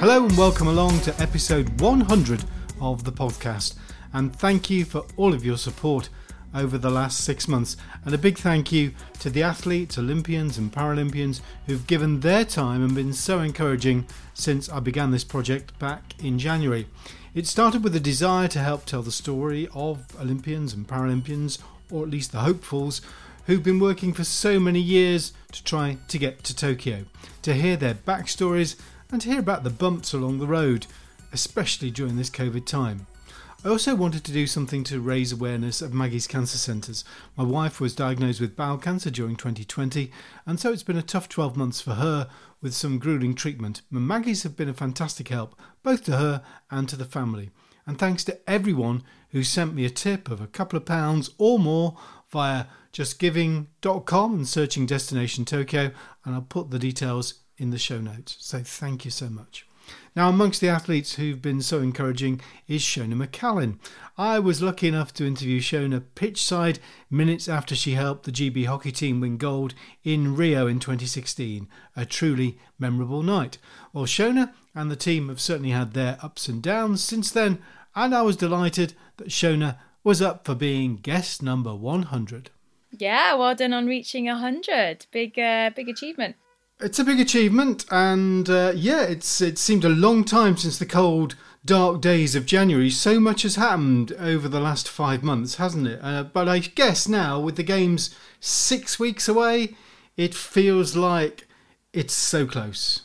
Hello and welcome along to episode 100 of the podcast. And thank you for all of your support over the last six months. And a big thank you to the athletes, Olympians, and Paralympians who've given their time and been so encouraging since I began this project back in January. It started with a desire to help tell the story of Olympians and Paralympians, or at least the hopefuls, who've been working for so many years to try to get to Tokyo, to hear their backstories and to hear about the bumps along the road, especially during this COVID time. I also wanted to do something to raise awareness of Maggie's cancer centres. My wife was diagnosed with bowel cancer during 2020, and so it's been a tough 12 months for her with some grueling treatment. Maggie's have been a fantastic help, both to her and to the family. And thanks to everyone who sent me a tip of a couple of pounds or more via justgiving.com and searching Destination Tokyo, and I'll put the details in the show notes. So thank you so much. Now, amongst the athletes who've been so encouraging is Shona McCallin. I was lucky enough to interview Shona pitchside minutes after she helped the GB hockey team win gold in Rio in 2016, a truly memorable night. Well, Shona and the team have certainly had their ups and downs since then, and I was delighted that Shona was up for being guest number 100. Yeah, well done on reaching 100. Big, uh, big achievement. It's a big achievement, and uh, yeah, it's it seemed a long time since the cold, dark days of January. So much has happened over the last five months, hasn't it? Uh, but I guess now, with the games six weeks away, it feels like it's so close.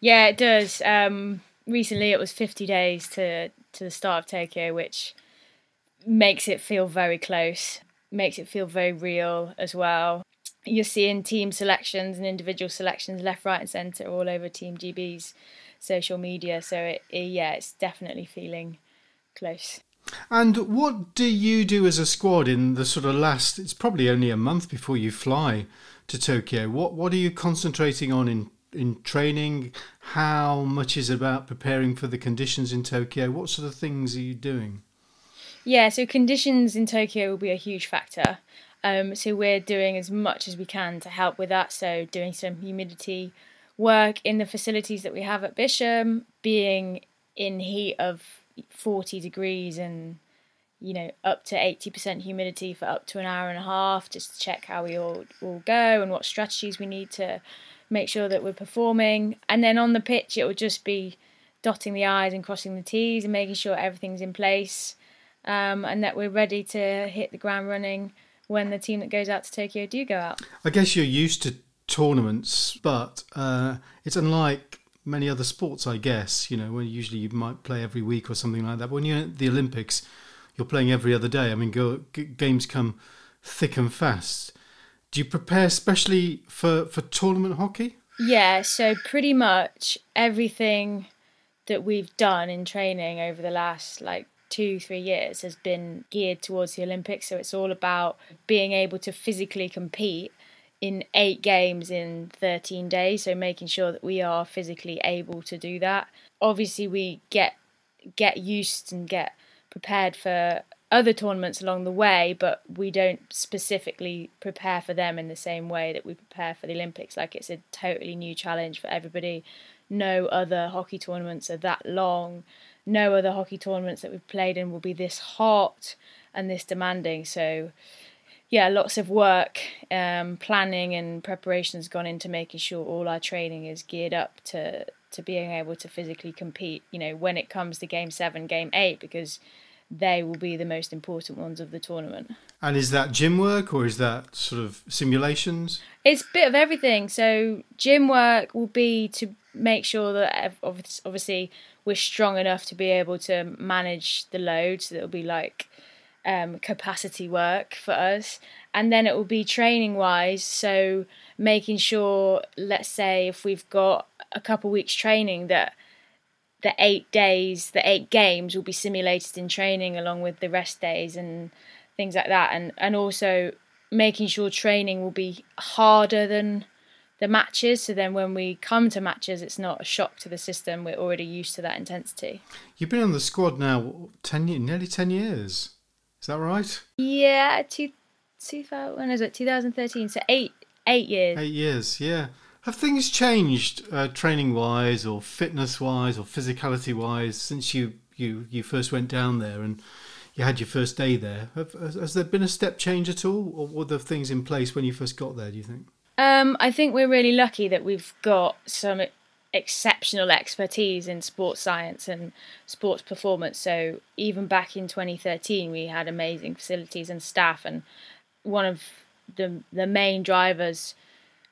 Yeah, it does. Um, recently, it was 50 days to to the start of Tokyo, which makes it feel very close, makes it feel very real as well you're seeing team selections and individual selections left, right, and centre all over Team GB's social media. So it, it, yeah, it's definitely feeling close. And what do you do as a squad in the sort of last? It's probably only a month before you fly to Tokyo. What what are you concentrating on in in training? How much is about preparing for the conditions in Tokyo? What sort of things are you doing? Yeah, so conditions in Tokyo will be a huge factor. Um, so we're doing as much as we can to help with that. So doing some humidity work in the facilities that we have at Bisham, being in heat of 40 degrees and you know up to 80% humidity for up to an hour and a half just to check how we all, all go and what strategies we need to make sure that we're performing and then on the pitch it will just be dotting the i's and crossing the t's and making sure everything's in place um, and that we're ready to hit the ground running when the team that goes out to Tokyo do go out. I guess you're used to tournaments, but uh, it's unlike many other sports, I guess. You know, when usually you might play every week or something like that. But when you're at the Olympics, you're playing every other day. I mean, go, g- games come thick and fast. Do you prepare especially for, for tournament hockey? Yeah, so pretty much everything that we've done in training over the last like two, three years has been geared towards the Olympics. So it's all about being able to physically compete in eight games in 13 days. So making sure that we are physically able to do that. Obviously, we get get used and get prepared for other tournaments along the way, but we don't specifically prepare for them in the same way that we prepare for the Olympics. Like it's a totally new challenge for everybody. No other hockey tournaments are that long no other hockey tournaments that we've played in will be this hot and this demanding. So, yeah, lots of work, um, planning, and preparation has gone into making sure all our training is geared up to to being able to physically compete. You know, when it comes to game seven, game eight, because they will be the most important ones of the tournament. And is that gym work or is that sort of simulations? It's a bit of everything. So gym work will be to make sure that obviously we're strong enough to be able to manage the load. So it'll be like um, capacity work for us. And then it will be training wise. So making sure, let's say, if we've got a couple weeks training, that the eight days, the eight games will be simulated in training along with the rest days and things like that. And, and also making sure training will be harder than the matches. So then when we come to matches, it's not a shock to the system. We're already used to that intensity. You've been on the squad now ten, nearly ten years. Is that right? Yeah, two, 2000, when is it? 2013. So eight, eight years. Eight years, yeah. Have things changed uh, training wise, or fitness wise, or physicality wise since you, you, you first went down there and you had your first day there? Have, has, has there been a step change at all, or were there things in place when you first got there? Do you think? Um, I think we're really lucky that we've got some exceptional expertise in sports science and sports performance. So even back in 2013, we had amazing facilities and staff, and one of the the main drivers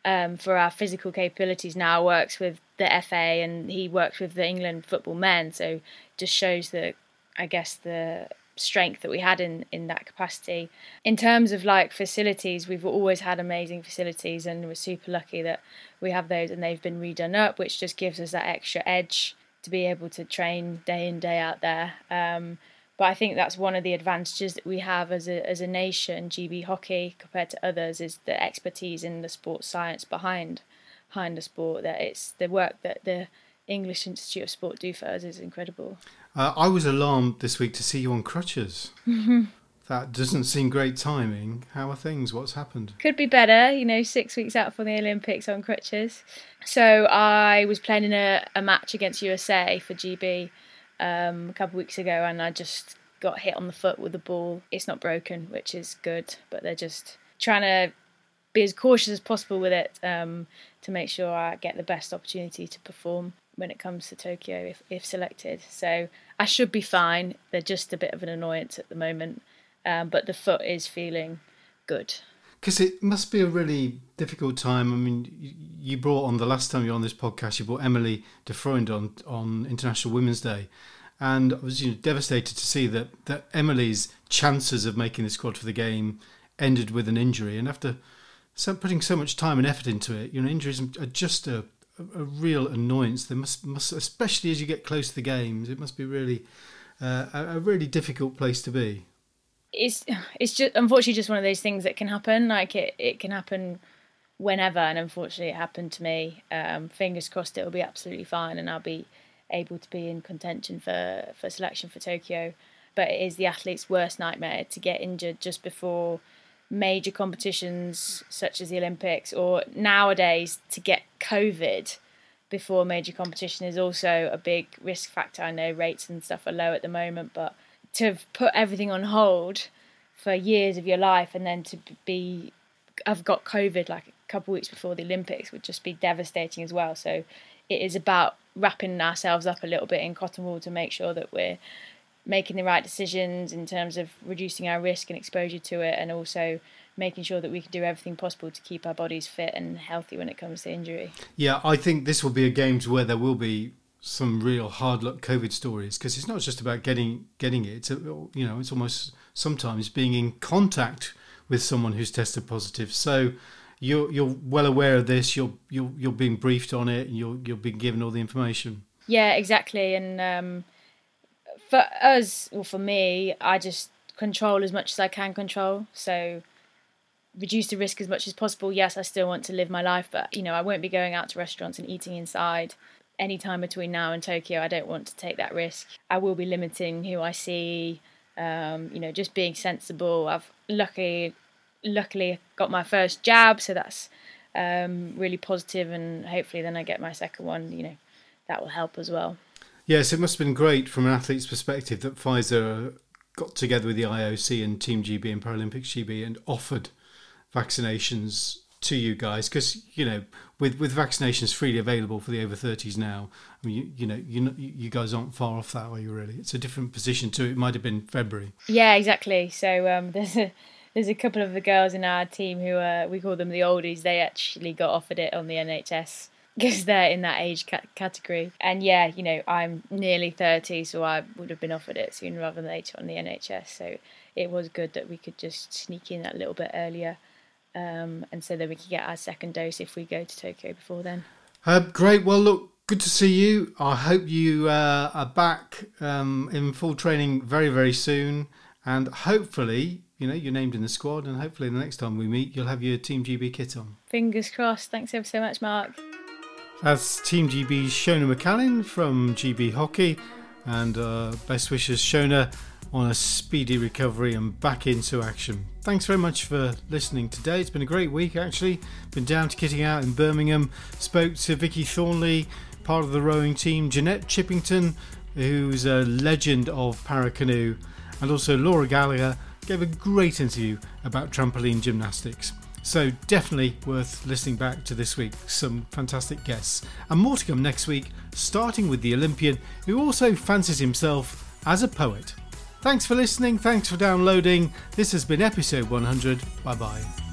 um, for our physical capabilities now works with the FA and he works with the England football men. So just shows the, I guess the strength that we had in in that capacity. In terms of like facilities, we've always had amazing facilities, and we're super lucky that we have those, and they've been redone up, which just gives us that extra edge to be able to train day in day out there. Um, but I think that's one of the advantages that we have as a as a nation, GB hockey, compared to others, is the expertise in the sports science behind behind the sport. That it's the work that the English Institute of Sport do for us is incredible. Uh, I was alarmed this week to see you on crutches. that doesn't seem great timing. How are things? What's happened? Could be better, you know, six weeks out from the Olympics on crutches. So I was playing in a, a match against USA for GB um, a couple of weeks ago, and I just got hit on the foot with the ball. It's not broken, which is good, but they're just trying to be as cautious as possible with it um, to make sure I get the best opportunity to perform when it comes to Tokyo if, if selected. So I should be fine. They're just a bit of an annoyance at the moment, um, but the foot is feeling good. Because it must be a really difficult time. I mean, you brought on the last time you were on this podcast, you brought Emily Defroand on on International Women's Day, and I was you know, devastated to see that that Emily's chances of making the squad for the game ended with an injury, and after so putting so much time and effort into it, you know, injuries are just a a, real annoyance. There must, must, especially as you get close to the games, it must be really uh, a, a really difficult place to be. It's it's just unfortunately just one of those things that can happen. Like it, it can happen whenever, and unfortunately, it happened to me. Um, fingers crossed, it will be absolutely fine, and I'll be able to be in contention for for selection for Tokyo. But it is the athlete's worst nightmare to get injured just before major competitions such as the Olympics or nowadays to get COVID before a major competition is also a big risk factor. I know rates and stuff are low at the moment, but to put everything on hold for years of your life and then to be I've got COVID like a couple of weeks before the Olympics would just be devastating as well. So it is about wrapping ourselves up a little bit in cotton wool to make sure that we're making the right decisions in terms of reducing our risk and exposure to it, and also making sure that we can do everything possible to keep our bodies fit and healthy when it comes to injury. Yeah, I think this will be a games where there will be some real hard luck COVID stories because it's not just about getting getting it. It's a, you know, it's almost sometimes being in contact with someone who's tested positive. So you're you're well aware of this. You're you're you're being briefed on it. And you're you're being given all the information. Yeah, exactly. And um, for us, or for me, I just control as much as I can control. So reduce the risk as much as possible. Yes, I still want to live my life, but you know, I won't be going out to restaurants and eating inside any time between now and Tokyo. I don't want to take that risk. I will be limiting who I see. Um, you know, just being sensible. I've luckily, luckily got my first jab, so that's um, really positive, and hopefully, then I get my second one. You know, that will help as well. Yes, it must have been great from an athlete's perspective that Pfizer got together with the IOC and Team GB and Paralympics GB and offered vaccinations to you guys. Because you know with with vaccinations freely available for the over 30s now I mean you, you know you you guys aren't far off that are you really? It's a different position too it might have been February. Yeah exactly. So um, there's a there's a couple of the girls in our team who we call them the oldies. They actually got offered it on the NHS because they're in that age ca- category. And yeah, you know, I'm nearly 30, so I would have been offered it sooner rather than later on the NHS. So it was good that we could just sneak in that little bit earlier um, and so that we could get our second dose if we go to Tokyo before then. Uh, great. Well, look, good to see you. I hope you uh, are back um, in full training very, very soon. And hopefully, you know, you're named in the squad, and hopefully the next time we meet, you'll have your Team GB kit on. Fingers crossed. Thanks ever so much, Mark. That's Team GB's Shona McCallin from GB Hockey, and uh, best wishes, Shona. on a speedy recovery and back into action. Thanks very much for listening today. It's been a great week actually. Been down to Kitting Out in Birmingham, spoke to Vicky Thornley, part of the rowing team, Jeanette Chippington, who's a legend of para canoe, and also Laura Gallagher gave a great interview about trampoline gymnastics. So definitely worth listening back to this week. Some fantastic guests. And more to come next week, starting with the Olympian who also fancies himself as a poet. Thanks for listening, thanks for downloading. This has been episode 100. Bye bye.